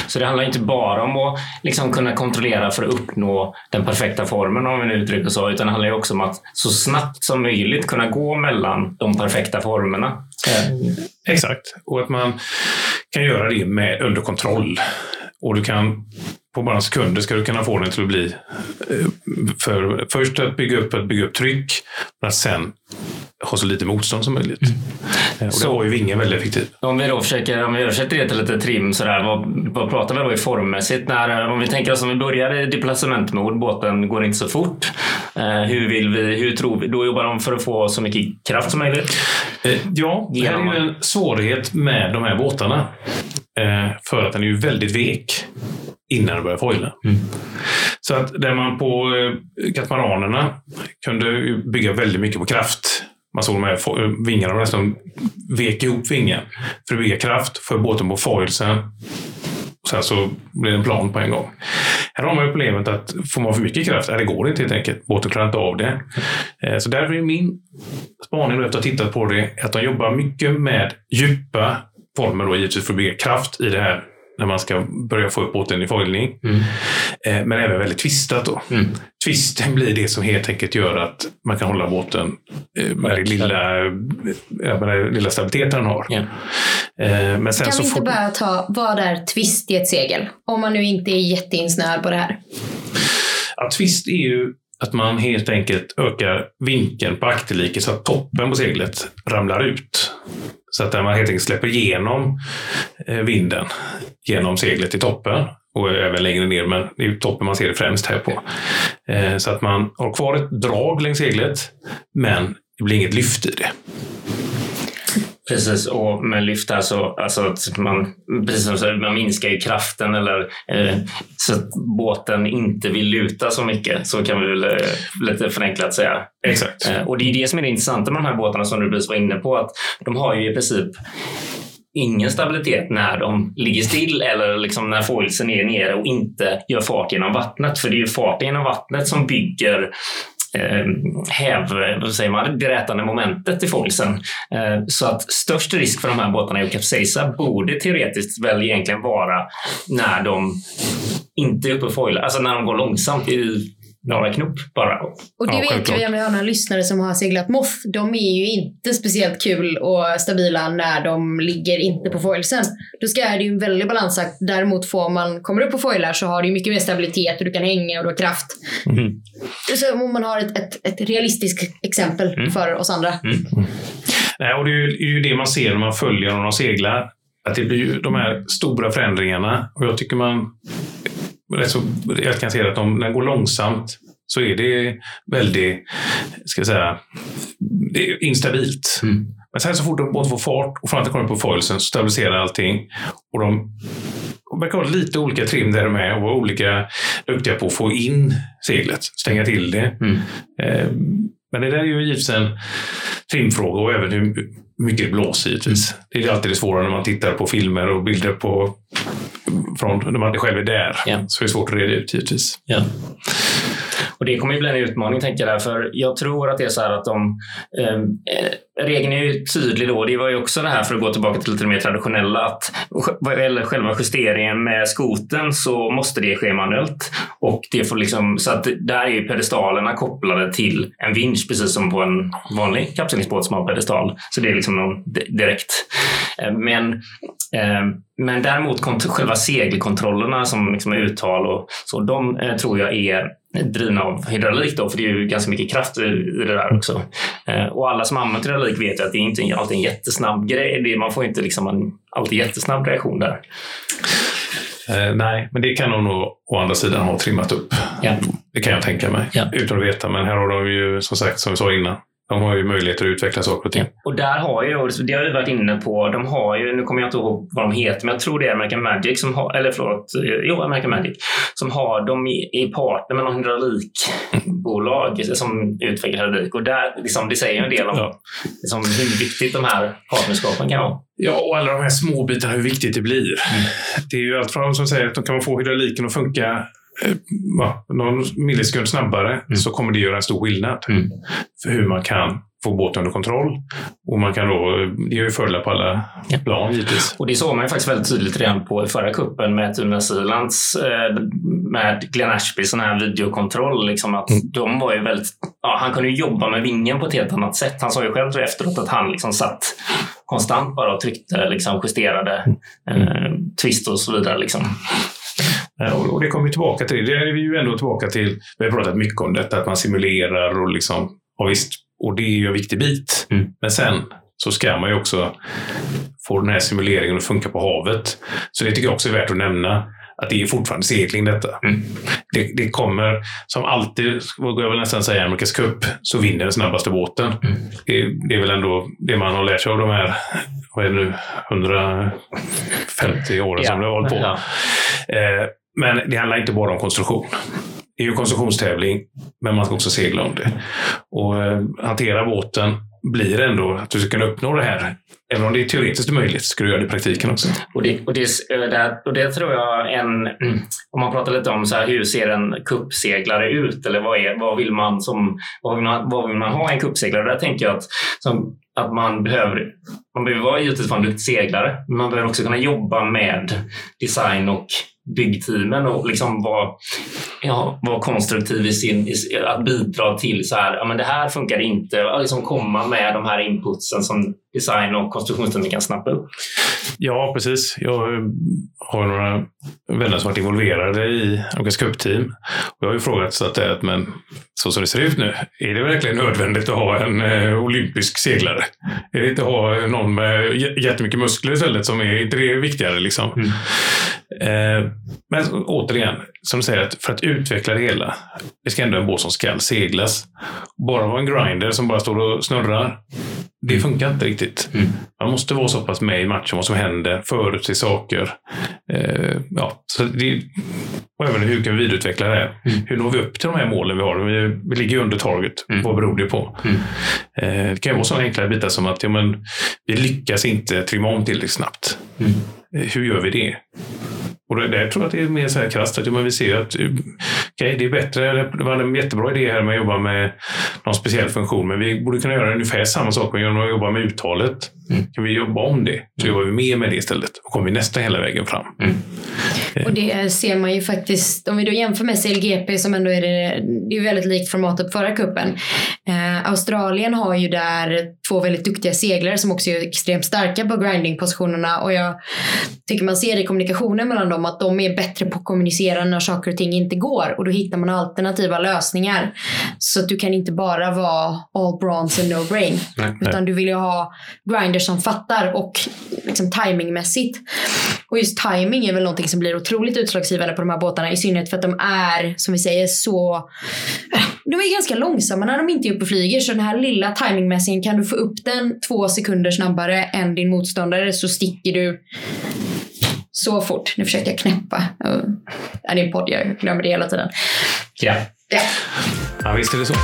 Så det handlar inte bara om att liksom kunna kontrollera för att uppnå den perfekta formen om vi nu uttrycker så, utan det handlar ju också om att så snabbt som möjligt kunna gå mellan de perfekta formerna. Eh, Exakt. Och att man kan göra det med, under kontroll. Och du kan på bara sekunder ska du kunna få den till att bli eh, för, först att bygga upp, att bygga upp tryck, men att sen ha så lite motstånd som möjligt. Mm. Och så var ju vingen väldigt effektiv. Om vi då försöker, om vi översätter det till lite trim sådär, vad, vad pratar vi då i formmässigt? När, om vi tänker oss om vi börjar i deplacementmod, båten går inte så fort. Eh, hur vill vi, hur tror vi? Då jobbar de för att få så mycket kraft som möjligt? Eh, ja, det här är ju en svårighet med de här båtarna. Eh, för att den är ju väldigt vek innan den börjar foila. Mm. Så att där man på eh, katamaranerna kunde bygga väldigt mycket på kraft. Man såg de här vingarna, de nästan vek ihop vingen för att bygga kraft för båten på foilsen. Sen så blir det en plan på en gång. Här har man ju problemet att får man för mycket kraft, det går inte helt enkelt. Båten klarar inte av det. Eh, så därför är min spaning efter att ha tittat på det att de jobbar mycket med djupa former då givetvis för att bygga kraft i det här när man ska börja få upp båten i foilning. Mm. Eh, men även väldigt twistat. Då. Mm. Twisten blir det som helt enkelt gör att man kan hålla båten eh, med den lilla, med den lilla stabiliteten den har. Yeah. Men sen kan så vi inte bara ta, vad är twist i ett segel? Om man nu inte är jätteinsnöad på det här. Ja, twist är ju att man helt enkelt ökar vinkeln på akterliket så att toppen på seglet ramlar ut. Så att man helt enkelt släpper igenom eh, vinden genom seglet i toppen och även längre ner, men det är toppen man ser det främst här på. Eh, så att man har kvar ett drag längs seglet, men det blir inget lyft i det. Precis, och med lyft här så alltså man, precis som så, man minskar ju kraften eller eh, så att båten inte vill luta så mycket. Så kan vi väl eh, lite förenklat säga. Exakt. Eh, och det är det som är det intressanta med de här båtarna som du precis var inne på. att De har ju i princip ingen stabilitet när de ligger still eller liksom när foilsen är nere och inte gör fart genom vattnet. För det är ju farten genom vattnet som bygger eh, häv, vad säger man, det momentet i foilsen. Eh, så att störst risk för de här båtarna att kapsejsa borde teoretiskt väl egentligen vara när de inte är uppe och foilar, alltså när de går långsamt i några knop bara. Och det ja, vet vi om vi några lyssnare som har seglat Moth. De är ju inte speciellt kul och stabila när de ligger inte på foilsen. Då ska det ju en väldig balansakt. Däremot får man, kommer upp på foilar så har du mycket mer stabilitet och du kan hänga och du har kraft. Mm. Så om man har ett, ett, ett realistiskt exempel mm. för oss andra. Mm. Nej, och det är ju det man ser när man följer när de seglar. Att det blir ju de här stora förändringarna. Och jag tycker man så, jag kan se att om den går långsamt så är det väldigt, ska jag säga, det är instabilt. Mm. Men sen så fort de båten får fart och framförallt kommer på foilsen så stabiliserar allting. Och de verkar ha lite olika trim där de är och vara olika duktiga på att få in seglet, stänga till det. Mm. Eh, men det där är ju givetvis en trimfråga och även hur mycket blåser givetvis. Mm. Det är alltid det svåra när man tittar på filmer och bilder på från när man själv är där. Yeah. Så det är svårt att reda ut givetvis. Yeah. Och det kommer ju bli en utmaning, tänker jag. För jag tror att det är så här att de... Ehm, eh, regeln är ju tydlig då. Det var ju också det här, för att gå tillbaka till lite mer traditionella, att vad gäller själva justeringen med skoten så måste det ske manuellt. Och det får liksom, så att där är ju pedestalerna kopplade till en vinsch, precis som på en vanlig kapslingsbåt som har pedestal. Så det är liksom någon direkt. Eh, men, eh, men däremot själva segelkontrollerna som liksom uttal och så, de eh, tror jag är drivna av hydraulik då, för det är ju ganska mycket kraft i det där också. Eh, och alla som använder hydraulik vet ju att det är inte alltid en jättesnabb grej. Man får inte liksom en alltid jättesnabb reaktion där. Eh, nej, men det kan de nog å andra sidan ha trimmat upp. Ja. Det kan jag tänka mig, ja. utan att veta. Men här har de ju som sagt, som vi sa innan, de har ju möjligheter att utveckla saker och ting. Och där har ju, det har vi varit inne på, de har ju, nu kommer jag inte ihåg vad de heter, men jag tror det är American Magic som har, eller förlåt, jo American Magic, som har, de i partner med någon hydraulikbolag som utvecklar hydraulik. Och där, liksom, det säger en del om ja. liksom, hur viktigt de här partnerskapen kan vara. Ja, och alla de här små bitarna, hur viktigt det blir. Mm. Det är ju allt från som säger att de kan få hydrauliken att funka Eh, någon millisekund snabbare mm. så kommer det göra en stor skillnad mm. för hur man kan få båten under kontroll. Och man kan då, det ger ju fördelar på alla ja. plan givetvis. Och det såg man ju faktiskt väldigt tydligt redan på förra kuppen med Tuna Silans eh, med Glenn Ashby sån här videokontroll. Liksom att mm. de var ju väldigt, ja, han kunde jobba med vingen på ett helt annat sätt. Han sa ju själv efteråt att han liksom satt konstant bara och tryckte, liksom justerade mm. eh, twist och så vidare. Liksom. Eh, och det kommer vi tillbaka till. Det är vi ju ändå tillbaka till. Vi har pratat mycket om detta, att man simulerar och liksom, och visst, och det är ju en viktig bit. Mm. Men sen så ska man ju också få den här simuleringen att funka på havet. Så det tycker jag också är värt att nämna att det är fortfarande segling detta. Mm. Det, det kommer, som alltid, vågar jag väl nästan säga, Amerikas Cup, så vinner den snabbaste båten. Mm. Det, det är väl ändå det man har lärt sig av de här, vad är det nu, 150 åren som det har hållit på. Ja. Eh, men det handlar inte bara om konstruktion. Det är ju en konstruktionstävling, men man ska också segla om det. Och eh, hantera båten blir ändå att du ska kunna uppnå det här. Även om det är teoretiskt möjligt, ska du göra det i praktiken också. Och det, och, det, och det tror jag en... Om man pratar lite om så här, hur ser en kuppseglare ut? Eller vad, är, vad, vill man som, vad, vill man, vad vill man ha en kuppseglare? Där tänker jag att, som, att man behöver man behöver vara givetvis vara en duktig seglare, men man behöver också kunna jobba med design och byggteamen och liksom vara, ja, var konstruktiv i sin, i, att bidra till så här, ja men det här funkar inte, och liksom komma med de här inputsen som design och konstruktionsteamen kan snappa upp. Ja, precis. Jag har några vänner som varit involverade i Cup-team. Och jag har ju frågat så att, det, är att men, så som det ser ut nu, är det verkligen nödvändigt att ha en eh, olympisk seglare? Är det inte att ha någon med jättemycket muskler istället som är, inte det viktigare liksom? Mm. Eh, men återigen, som säger, att för att utveckla det hela, det ska ändå en båt som ska seglas. Bara vara en grinder som bara står och snurrar, det funkar inte riktigt. Mm. Man måste vara så pass med i matchen, vad som händer, förutse saker. Eh, ja, så det, och även hur kan vi vidareutveckla det här? Mm. Hur når vi upp till de här målen vi har? Vi, vi ligger under target. Mm. Vad beror det på? Mm. Eh, det kan ju vara sådana enkla bitar som att ja, men, vi lyckas inte trimma om tillräckligt snabbt. Mm. Eh, Hur gör vi det? Och det, där tror jag att det är mer så här krasst att men vi ser att eh, okay, det är bättre. Det var en jättebra idé här med att jobba med någon speciell funktion, men vi borde kunna göra ungefär samma sak genom att jobba med uttalet. Mm. Kan vi jobba om det? Så jobbar vi mer med det istället och kommer vi nästan hela vägen fram. Mm. Och det ser man ju faktiskt, om vi då jämför med CLGP som ändå är det, det är väldigt likt formatet förra kuppen. Eh, Australien har ju där två väldigt duktiga seglare som också är extremt starka på grinding-positionerna och jag tycker man ser i kommunikationen mellan dem att de är bättre på att kommunicera när saker och ting inte går och då hittar man alternativa lösningar. Så att du kan inte bara vara all bronze and no brain Nej, utan du vill ju ha grinders som fattar och liksom timingmässigt. Och just timing är väl någonting som blir otroligt utslagsgivande på de här båtarna. I synnerhet för att de är, som vi säger, så... De är ganska långsamma när de inte är uppe och flyger. Så den här lilla timingmässingen, kan du få upp den två sekunder snabbare än din motståndare så sticker du så fort. Nu försökte jag knäppa. Ja, det är en podd, jag glömmer det hela tiden. Ja. Ja. Ja, visst är det så.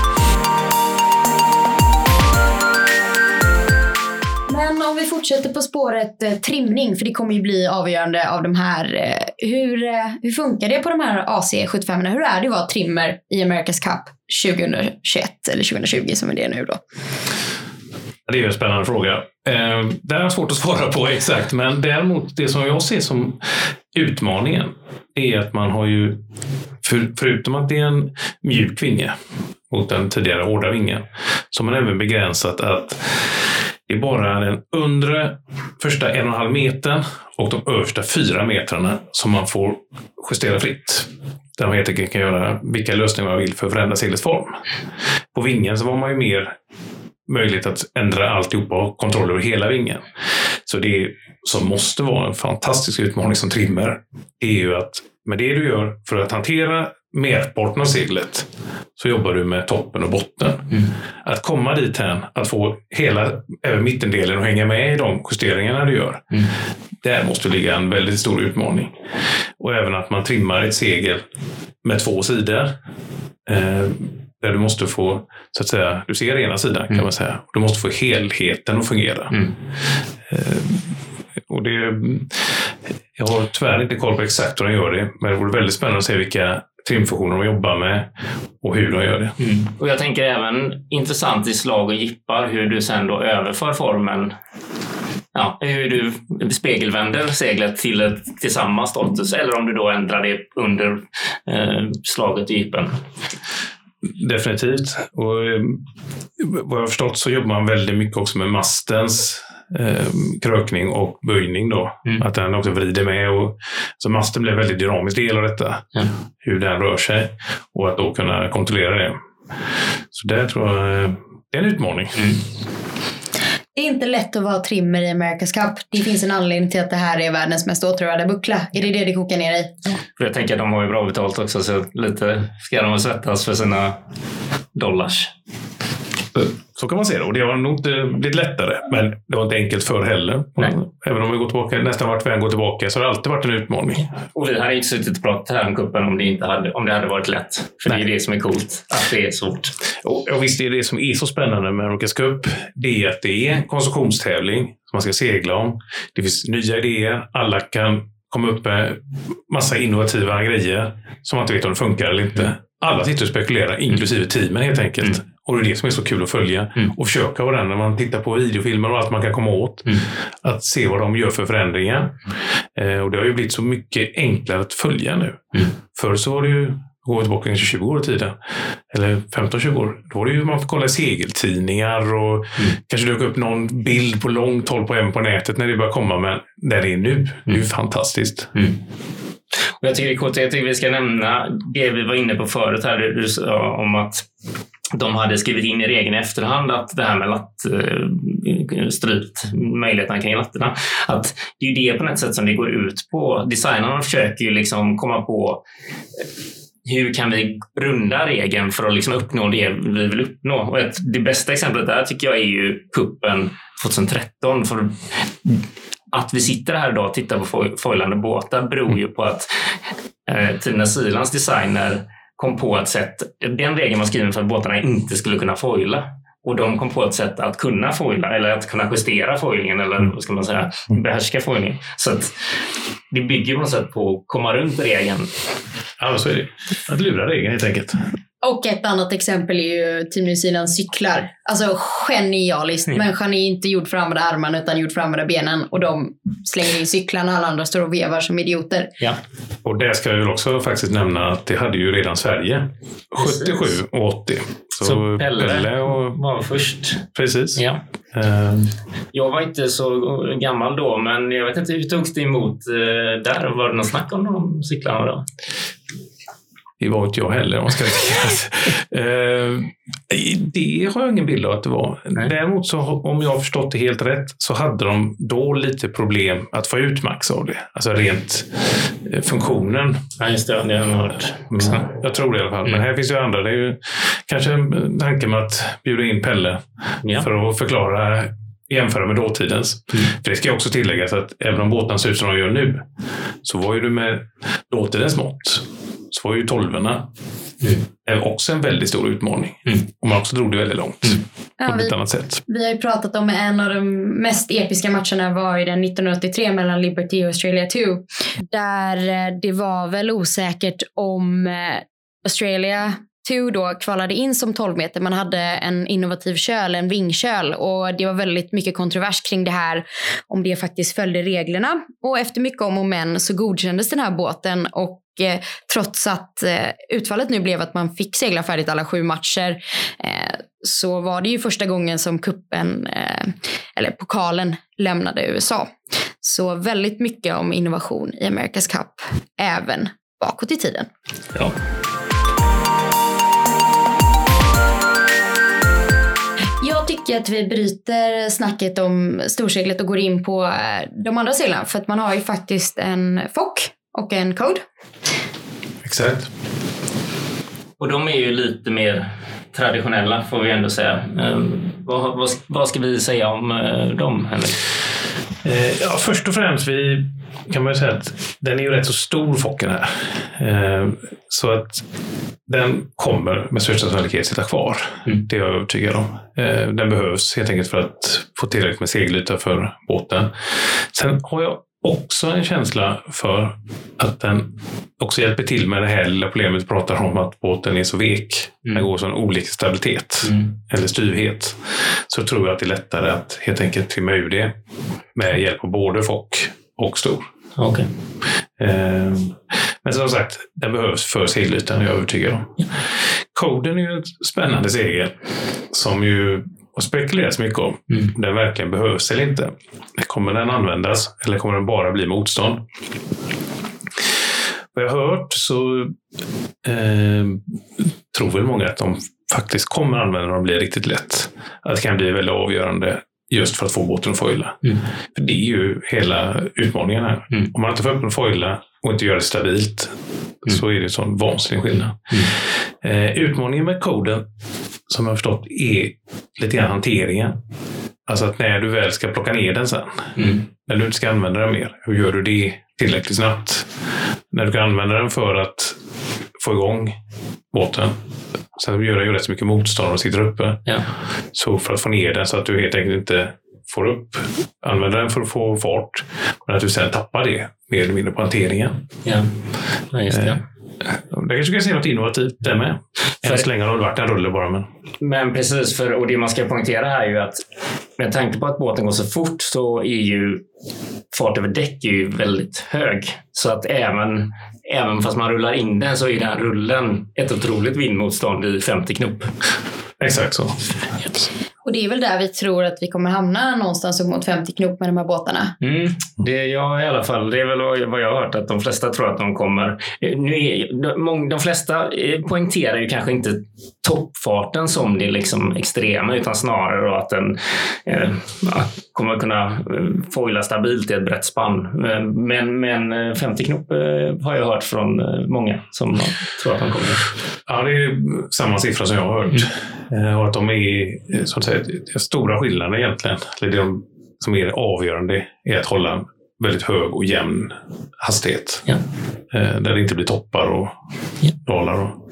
Vi fortsätter på spåret eh, trimning, för det kommer ju bli avgörande av de här. Eh, hur, eh, hur funkar det på de här AC75? Hur är det att vara trimmer i America's Cup 2021 eller 2020 som är det nu då? Det är ju en spännande fråga. Eh, det är svårt att svara på exakt, men däremot det som jag ser som utmaningen är att man har ju, för, förutom att det är en mjuk vinge mot den tidigare hårda vingen, så har man även begränsat att det är bara den undre första en och en halv metern och de översta fyra metrarna som man får justera fritt. Där man helt enkelt kan göra vilka lösningar man vill för att förändra seglets form. På vingen så var man ju mer möjlighet att ändra alltihopa och ha kontroll över hela vingen. Så det som måste vara en fantastisk utmaning som trimmer är ju att med det du gör för att hantera merparten av seglet så jobbar du med toppen och botten. Att komma dit här, att få hela, även mittendelen att hänga med i de justeringarna du gör. Mm. Där måste ligga en väldigt stor utmaning. Och även att man trimmar ett segel med två sidor. Eh, där du måste få, så att säga, du ser ena sidan kan Mm. man säga. Du måste få helheten att fungera. Mm. Och det, jag har tyvärr inte koll på exakt hur de gör det, men det vore väldigt spännande att se vilka trimfunktioner de jobbar med och hur de gör det. Mm. Och jag tänker även intressant i slag och jippar hur du sen då överför formen. Ja, hur du spegelvänder seglet till, ett, till samma status eller om du då ändrar det under eh, slaget i jippen. Definitivt. Och eh, vad jag har förstått så jobbar man väldigt mycket också med mastens eh, krökning och böjning. Då. Mm. Att den också vrider med. Och, så masten blir en väldigt dynamisk del av detta. Ja. Hur den rör sig. Och att då kunna kontrollera det. Så där tror jag eh, det är en utmaning. Det är inte lätt att vara trimmer i America's Cup. Det finns en anledning till att det här är världens mest åtråvärda buckla. Är det det det kokar ner i? För jag tänker att de har ju bra betalt också, så lite ska de svettas för sina dollars. Så kan man se det. Och det har nog inte blivit lättare. Men det var inte enkelt förr heller. Nej. Även om vi går tillbaka, nästan vart vi än går tillbaka så har det alltid varit en utmaning. Och vi hade inte suttit och pratat här om kuppen om det, inte hade, om det hade varit lätt. För det är det som är coolt, att det är svårt. Och, och visst är det som är så spännande med America's Cup. Det är att det är en konsumtionstävling som man ska segla om. Det finns nya idéer. Alla kan komma upp med massa innovativa grejer som man inte vet om det funkar eller inte. Alla sitter och spekulerar, inklusive teamen helt enkelt. Mm. Och det är det som är så kul att följa Mm. och försöka vara den när man tittar på videofilmer och allt man kan komma åt. Mm. Att se vad de gör för förändringar. Eh, och det har ju blivit så mycket enklare att följa nu. Mm. Förr så var det ju, går tillbaka kanske 20 år i tiden, eller 15-20 år, då var det ju man fick kolla segeltidningar och kanske dök upp någon bild på långt håll på en på nätet när det började komma. Men där det är nu, det är ju fantastiskt. Mm. Och jag tycker det är coolt. Jag tycker vi ska nämna det vi var inne på förut här, du sa om att de hade skrivit in i regeln i efterhand att det här med latt, eh, strypt, möjligheterna kring latterna. att det är ju det på något sätt som det går ut på. Designarna försöker ju liksom komma på eh, hur kan vi runda regeln för att liksom uppnå det vi vill uppnå? Och ett, det bästa exemplet där tycker jag är ju kuppen 2013. För att vi sitter här idag och tittar på fo- foilande båtar beror ju på att eh, Tina Silans designer kom på ett sätt. Den regeln var skriven för att båtarna inte skulle kunna foila. Och de kom på ett sätt att kunna foila eller att kunna justera foilingen eller vad ska man säga, behärska foilingen. Så att det bygger på något sätt på att komma runt regeln. Ja, så är det. Att lura regeln helt enkelt. Och ett annat exempel är ju Team New Zealands cyklar. Alltså genialiskt. Mm. Människan är inte gjord för att använda armarna utan gjord för att använda benen. Och de slänger in cyklarna alla andra står och vevar som idioter. Ja. Och det ska jag väl också faktiskt nämna att det hade ju redan Sverige. Precis. 77 och 80. Så, Så Pelle, och... var först. Precis. Ja. Ehm, Jag var inte så gammal då, men jag vet inte hur togs det emot eh, där? Var det någon snack om de cyklarna då? Det var inte jag heller om man ska. Eh, Det har jag ingen bild av att det var. Nej. Däremot, så, om jag har förstått det helt rätt, så hade de då lite problem att få ut max av det. Alltså rent eh, funktionen. Ja, just det. Det har jag hört. Mm. Jag tror det i alla fall. Men här finns ju andra. Det är ju kanske en tanke med att bjuda in Pelle Ja. för att förklara jämföra med dåtidens. För det ska också tilläggas att även om båtarna ser ut som de gör nu, så var ju du med dåtidens mått, så var ju tolvorna är också en väldigt stor utmaning. Mm. Och man också drog det väldigt långt Ja, på vi, ett annat sätt. vi har ju pratat om en av de mest episka matcherna var ju den 1983 mellan Liberty och Australia 2. Där eh, det var väl osäkert om eh, Australia Tur då kvalade in som 12 meter. Man hade en innovativ köl, en vingköl och det var väldigt mycket kontrovers kring det här om det faktiskt följde reglerna. Och efter mycket om och men så godkändes den här båten och eh, trots att eh, utfallet nu blev att man fick segla färdigt alla sju matcher eh, så var det ju första gången som kuppen eh, eller pokalen lämnade USA. Så väldigt mycket om innovation i America's Cup även bakåt i tiden. Ja. Tycker att vi bryter snacket om storseglet och går in på eh, de andra seglarna. För att man har ju faktiskt en FOC och en Code. Exakt. Och de är ju lite mer traditionella får vi ändå säga. Eh, vad, vad, vad ska vi säga om eh, dem, Henrik? Ja, först och främst vi, kan man ju säga att den är ju rätt så stor Focken här. Så att den kommer med största sannolikhet sitta kvar. Mm. Det är jag övertygad om. Eh, den behövs helt enkelt för att få tillräckligt med segelyta för båten. Sen har jag också en känsla för att den också hjälper till med det här lilla problemet vi pratar om att båten är så vek. Mm. Den går sån olika stabilitet Mm. eller styvhet. Så tror jag att det är lättare att helt enkelt trimma ur det med hjälp av både fock och stor. Okej. Eh, Men som sagt, den behövs för segelytan, är jag övertygad om. Coden är ju ett spännande segel som ju har spekulerats mycket om. Mm. Om den verkligen behövs eller inte. Kommer den användas eller kommer den bara bli motstånd? Vad jag har hört så eh, tror väl många att de faktiskt kommer använda dem blir riktigt lätt. Att det kan bli väldigt avgörande just för att få båten att foila. Mm. För det är ju hela utmaningen här. Mm. Om man inte får upp att foila och inte gör det stabilt så är det en sån vansinnig skillnad. Eh, utmaningen med koden, som jag har förstått, är lite grann hanteringen. Alltså att när du väl ska plocka ner den sen, Mm. när du inte ska använda den mer, hur gör du det tillräckligt snabbt? När du kan använda den för att få igång båten. Sen gör den ju rätt så mycket motstånd och sitter uppe. Ja. Så för att få ner den så att du helt enkelt inte får upp, använder den för att få fart, men att du sen tappar det mer eller mindre på hanteringen. Ja. ja, just det. Det kanske kan se något innovativt där med. Än så länge har det varit en rulle bara. Men... Men precis, för, och det man ska poängtera här är ju att med tanke på att båten går så fort så är ju fart över däck är ju väldigt hög. Så att även, även fast man rullar in den så är den rullen ett otroligt vindmotstånd i 50 knop. Exakt så. Och det är väl där vi tror att vi kommer hamna någonstans upp mot 50 knop med de här båtarna. Mm, det jag i alla fall, det är väl vad- jag har hört att de flesta tror att de kommer. Eh, nu är, de, de flesta eh, poängterar ju kanske inte toppfarten som det liksom extrema utan snarare då att den eh, ja, kommer kunna eh, foila stabilt i ett brett spann. Eh, Men, men eh, 50 knop eh, har jag hört från många som tror att de kommer. Ja, det är samma siffra som jag har hört. Eh, Och att de är, så att säga, stora skillnaden egentligen, det de, som är avgörande, är att hålla väldigt hög och jämn hastighet. Ja. Där det inte blir toppar och Ja. dalar. Och,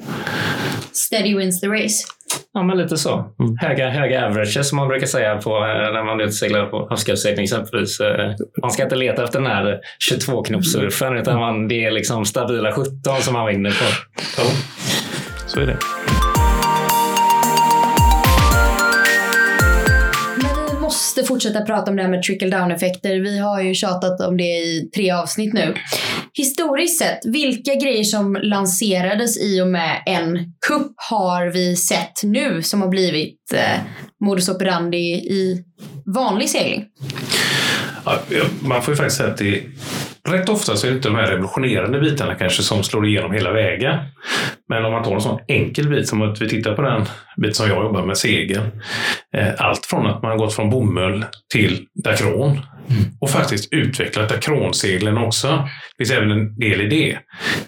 Steady wins the race. Ja, men lite så. Mm. Höga, höga averages som man brukar säga på, eh, när man är ute seglar på havsgrävsegling exempelvis. Eh, Man ska inte leta efter den här 22-knopssurfen utan man, det är liksom stabila 17 som man vinner på. ja, så är det. Men vi måste fortsätta prata om det här med trickle down-effekter. Vi har ju tjatat om det i tre avsnitt nu. Historiskt sett, vilka grejer som lanserades i och med en kupp har vi sett nu som har blivit eh, modus operandi i vanlig segling? Ja, man får ju faktiskt säga att det rätt ofta så är det inte de här revolutionerande bitarna kanske som slår igenom hela vägen. Men om man tar en sån enkel bit som att vi tittar på den bit som jag jobbar med, segel. Eh, Allt från att man har gått från bomull till dakron och faktiskt utvecklat dakronseglen också. Det finns även en del i det.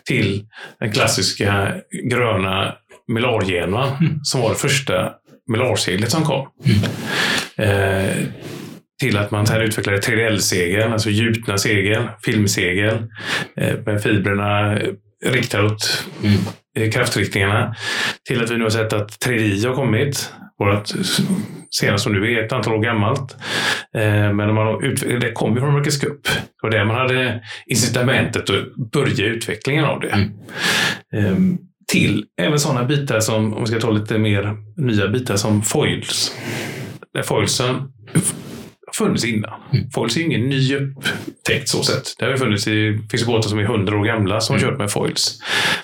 Till den klassiska gröna Millargenuan som var det första Millarseglet som kom. Eh, till att man sen utvecklade 3D-segel, alltså gjutna segel, filmsegel eh, med fibrerna eh, riktade åt eh, kraftriktningarna. Till att vi nu har sett att 3D har kommit. Vårt senast som nu är ett antal år gammalt. Men man det kom ju från Marcus Cup. Det var där man hade incitamentet att börja utvecklingen av det. Eh, Till även sådana bitar som, om vi ska ta lite mer nya bitar som foils. Där foilsen funnits innan. Foils är ju ingen ny upptäckt så sett. Det har ju funnits i, finns ju båtar som är hundra år gamla som har kört med foils.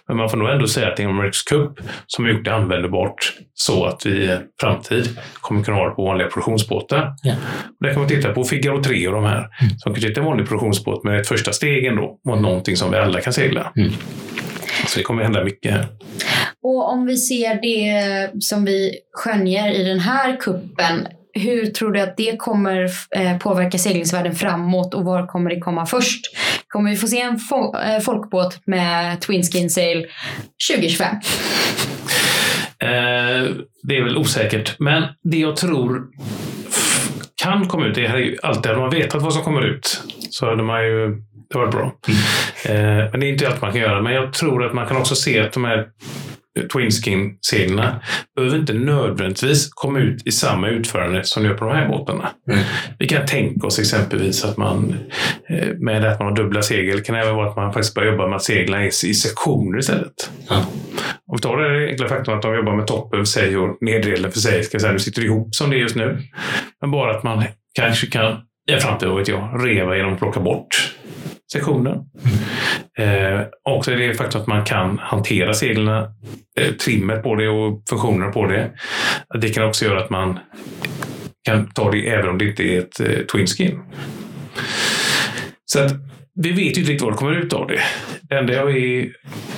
Men man får nog ändå säga att det är en Rex Cup som har gjort det användbart så att vi i framtid kommer kunna ha det på vanliga produktionsbåtar. Ja. Och där kan man titta på Figaro 3 och de här som kanske inte är en vanlig produktionsbåt men ett första steg ändå mot någonting som vi alla kan segla. Mm. Så det kommer hända mycket här. Och om vi ser det som vi skönjer i den här kuppen, hur tror du att det kommer eh, påverka seglingsvärlden framåt och var kommer det komma först? Kommer vi få se en fo- eh, folkbåt med Twin Skin Sail 2025? Eh, det är väl osäkert. Men det jag tror kan komma ut, det här är ju alltid, hade man vetat vad som kommer ut så hade man ju, det varit bra. Eh, men det är inte allt man kan göra. Men jag tror att man kan också se att de här Twinskin-seglarna behöver inte nödvändigtvis komma ut i samma utförande som de gör på de här båtarna. Mm. Vi kan tänka oss exempelvis att man eh, med att man har dubbla segel kan även vara att man faktiskt börjar jobba med att segla i i sektioner istället. Ja. Om vi tar det enkla faktum att de jobbar med toppen för sig och neddelen för sig, ska säga, nu sitter ihop som det är just nu. Men bara att man kanske kan, i framtiden vet jag, reva genom att plocka bort sektioner. Eh, också är det faktum att man kan hantera seglen, eh, trimmet på det och funktionerna på det. Det kan också göra att man kan ta det även om det inte är ett eh, twin skin. Så att vi vet ju inte riktigt vad det kommer ut av det. Det enda jag är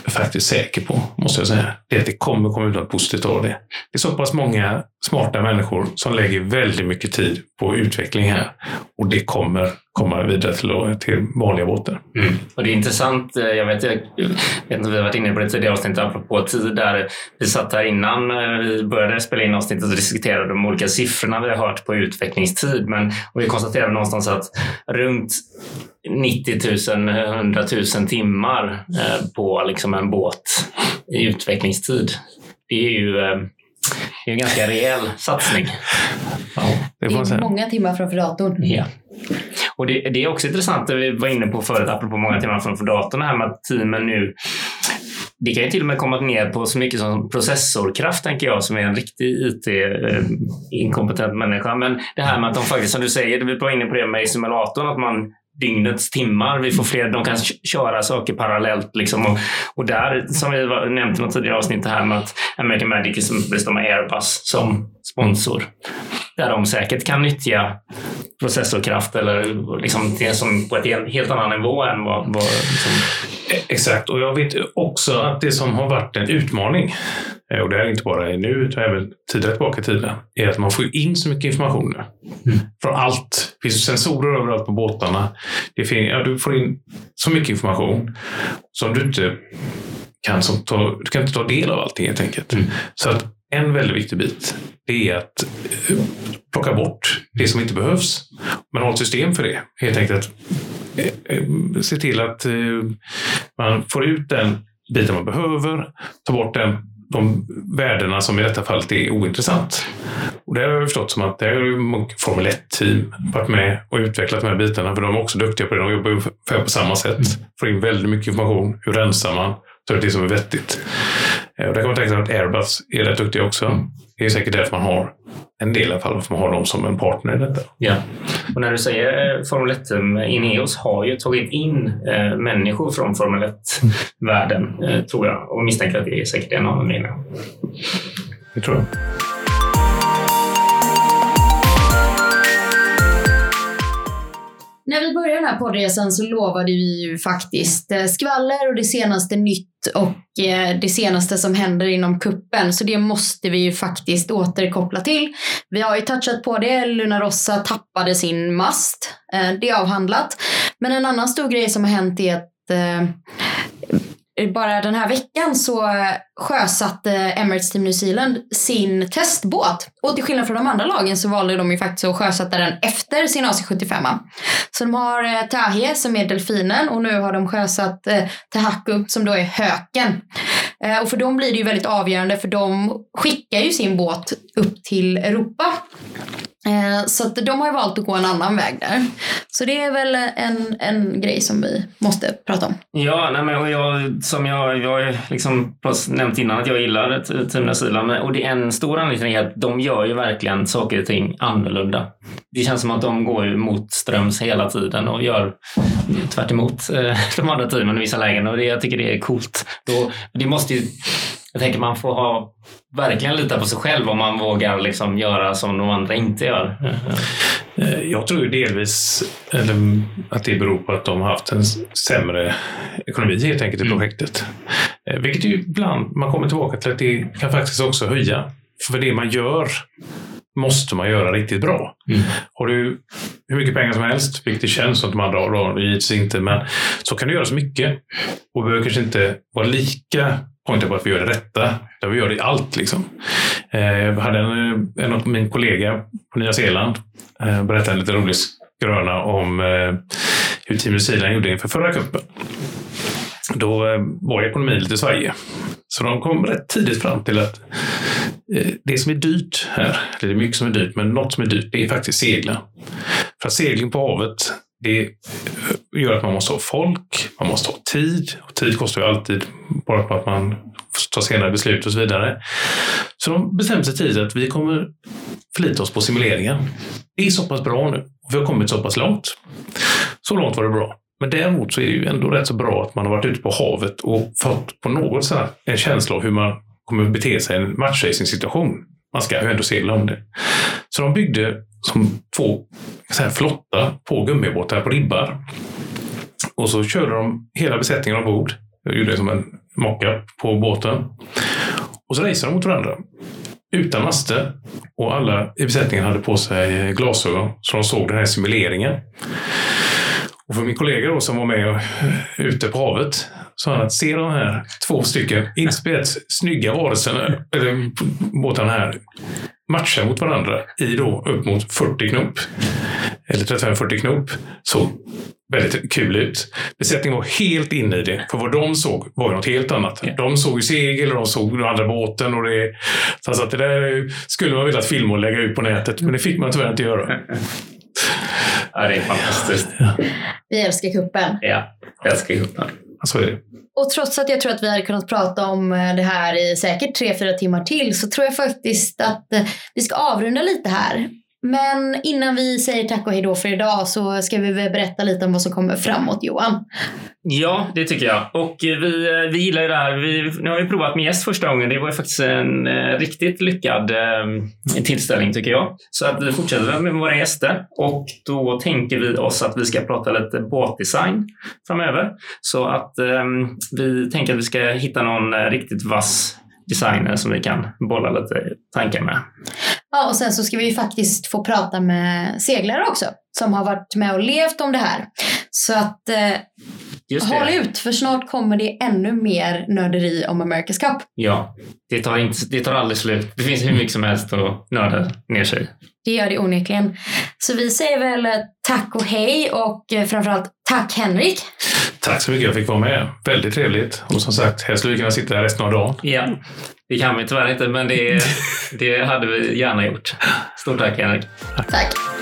faktiskt säker på, måste jag säga. Det är att det kommer komma ut något positivt av det. Det är så pass många smarta människor som lägger väldigt mycket tid på utveckling här. Och det kommer komma vidare till, till vanliga båtar. Mm. Och det är intressant. Eh, jag vet, jag vet inte, vi har varit inne på det tidigare avsnittet apropå tid där vi satt här innan eh, vi började spela in avsnittet och diskuterade de olika siffrorna vi har hört på utvecklingstid. Men och vi konstaterade någonstans att runt 90 000, 100 000 timmar eh, på liksom en båt i utvecklingstid. Det är ju det är en ganska rejäl satsning. Ja, det, det är många timmar framför datorn. Ja. Och det, det, är också intressant, det vi var inne på förut, apropå många timmar framför datorn, här med att teamen nu det kan ju till och med komma ner på så mycket som processorkraft, tänker jag, som är en riktig IT-inkompetent eh, människa. Men det här med att de faktiskt, som du säger, vi var inne på det med simulatorn, att man dygnets timmar. Vi får fler, de kan köra saker parallellt. Liksom. Och, och där, som vi var, nämnt i något tidigare avsnitt, här med att American Magic som bestämmer Airbus som sponsor. Där de säkert kan nyttja processorkraft eller liksom det som på ett helt annan nivå än vad... vad liksom... Exakt, och jag vet också att det som har varit en utmaning, eh, och det är inte bara nu utan även tidigare tillbaka i tiden, är att man får in så mycket information mm. från allt. Det finns sensorer överallt på båtarna. Det finns, ja, du får in så mycket information som du inte kan, som ta, du kan inte ta del av allting helt enkelt. Mm. Så att en väldigt viktig bit det är att eh, plocka bort det som inte behövs. Man har ett system för det. Helt enkelt att eh, eh, se till att man får ut den biten man behöver, ta bort den, de värdena som i detta fallet är ointressant. Och det har jag förstått som att det har Formel 1-team varit med och utvecklat de här bitarna, för de är också duktiga på det. De jobbar ungefär på samma sätt. Får in väldigt mycket information. Hur rensar man? Tar ut det som är vettigt. Och där kan man tänka sig att Airbus är rätt duktiga också. Det är säkert därför man har en del i alla fall, för man har dem som en partner i detta. Ja. Och när du säger eh, Formel 1, eh, Ineos har ju tagit in eh, människor från Formel 1-världen, eh, tror jag. Och misstänker att det är säkert en av anledningarna. Det tror jag. När vi började den här poddresan så lovade vi ju faktiskt eh, skvaller och det senaste nytt och eh, det senaste som händer inom kuppen. Så det måste vi ju faktiskt återkoppla till. Vi har ju touchat på det. Luna Rossa tappade sin mast. Eh, det är avhandlat. Men en annan stor grej som har hänt är att Eh, bara den här veckan så sjösatte Emirates Team New Zealand sin testbåt. Och till skillnad från de andra lagen så valde de ju faktiskt att sjösätta den efter sin AC75. Så de har eh, Tahe som är delfinen och nu har de sjösatt Tehaku Tahaku som då är höken. Eh, och för dem blir det ju väldigt avgörande för de skickar ju sin båt upp till Europa. Eh, så att de har ju valt att gå en annan väg där. Så det är väl en, en grej som vi måste prata om. Ja, nej men jag, som jag, jag har liksom nämnt innan att jag gillar Team New Och det är en stor anledning är att de gör ju verkligen saker och ting annorlunda. Det känns som att de går mot ströms hela tiden och gör tvärt emot eh, de andra teamen i vissa lägen. Och det, jag tycker det är coolt. Då, det måste ju jag tänker man får ha, verkligen lita på sig själv om man vågar liksom göra som de andra inte gör. Eh, jag tror delvis att det beror på att de har haft en sämre ekonomi helt enkelt i mm. projektet. Mm. Vilket ju ibland, man kommer tillbaka till att det kan faktiskt också höja. För det man gör måste man göra riktigt bra. Mm. Har du hur mycket pengar som helst, vilket det känns som att de andra har, givetvis inte, men så kan du göra så mycket och behöver kanske inte vara lika pointar på att vi gör det rätta. utan vi gör det i allt. Liksom. Eh, jag hade en, en av min kollega på Nya Zeeland eh, berättade en lite rolig skröna om eh, hur Team New Zealand gjorde inför förra cupen. Då var ekonomin lite svajig. Så de kom rätt tidigt fram till att det som är dyrt här, det är mycket som är dyrt, men något som är dyrt, det är faktiskt segla. För att segling på havet, det gör att man måste ha folk, man måste ha tid. Och tid kostar ju alltid, bara på att man tar senare beslut och så vidare. Så de bestämde sig tidigt att vi kommer förlita oss på simuleringen. Det är så pass bra nu och vi har kommit så pass långt. Så långt var det bra. Men däremot så är det ju ändå rätt så bra att man har varit ute på havet och fått på något sätt en känsla av hur man kommer bete sig i en matchracing-situation. Man ska ju ändå segla om det. Så de byggde som två så här, flotta på gummibåtar på ribbar. Och så körde de hela besättningen ombord. Jag gjorde det som en mocka på båten. Och så raceade de mot varandra. Utan master. Och alla i besättningen hade på sig glasögon så de såg den här simuleringen. Och för min kollega då, som var med ute på havet sa han att se de här två stycken inspelat snygga varelserna, eller båtarna här, matcha mot varandra i då upp mot 40 knop. Eller 35-40 knop. Så väldigt kul ut. Besättningen var helt inne i det. För vad de såg var ju något helt annat. De såg ju segel och de såg den andra båten. Och det, så att det där skulle man vilja filma och lägga ut på nätet. Men det fick man tyvärr inte göra. Ja, det är fantastiskt. Vi älskar kuppen. Ja, jag älskar kuppen. Så är det. Och trots att jag tror att vi hade kunnat prata om eh, det här i säkert tre, fyra timmar till så tror jag faktiskt att eh, vi ska avrunda lite här. Men innan vi säger tack och hej då för idag så ska vi väl berätta lite om vad som kommer framåt Johan. Ja, det tycker jag. Och eh, vi, eh, vi gillar ju det här. Vi, nu har vi provat med gäst första gången. Det var ju faktiskt en eh, riktigt lyckad eh, tillställning tycker jag. Så att vi fortsätter med våra gäster och då tänker vi oss att vi ska prata lite båtdesign framöver. Så att eh, vi tänker att vi ska hitta någon eh, riktigt vass designer som vi kan bolla lite tankar med. Ja, och sen så ska vi ju faktiskt få prata med seglare också som har varit med och levt om det här. Så att eh, håll ut för snart kommer det ännu mer nörderi om America's Cup. Ja, det tar, inte, det tar aldrig slut. Det finns hur mycket som helst att nörda ner sig Det gör det onekligen. Så vi säger väl tack och hej och eh, framförallt tack Henrik. Tack så mycket, jag fick vara med. Väldigt trevligt. Och som sagt, helst skulle vi kunna sitta här resten av dagen. Ja, det kan vi tyvärr inte, men det, det hade vi gärna gjort. Stort tack Henrik. Tack.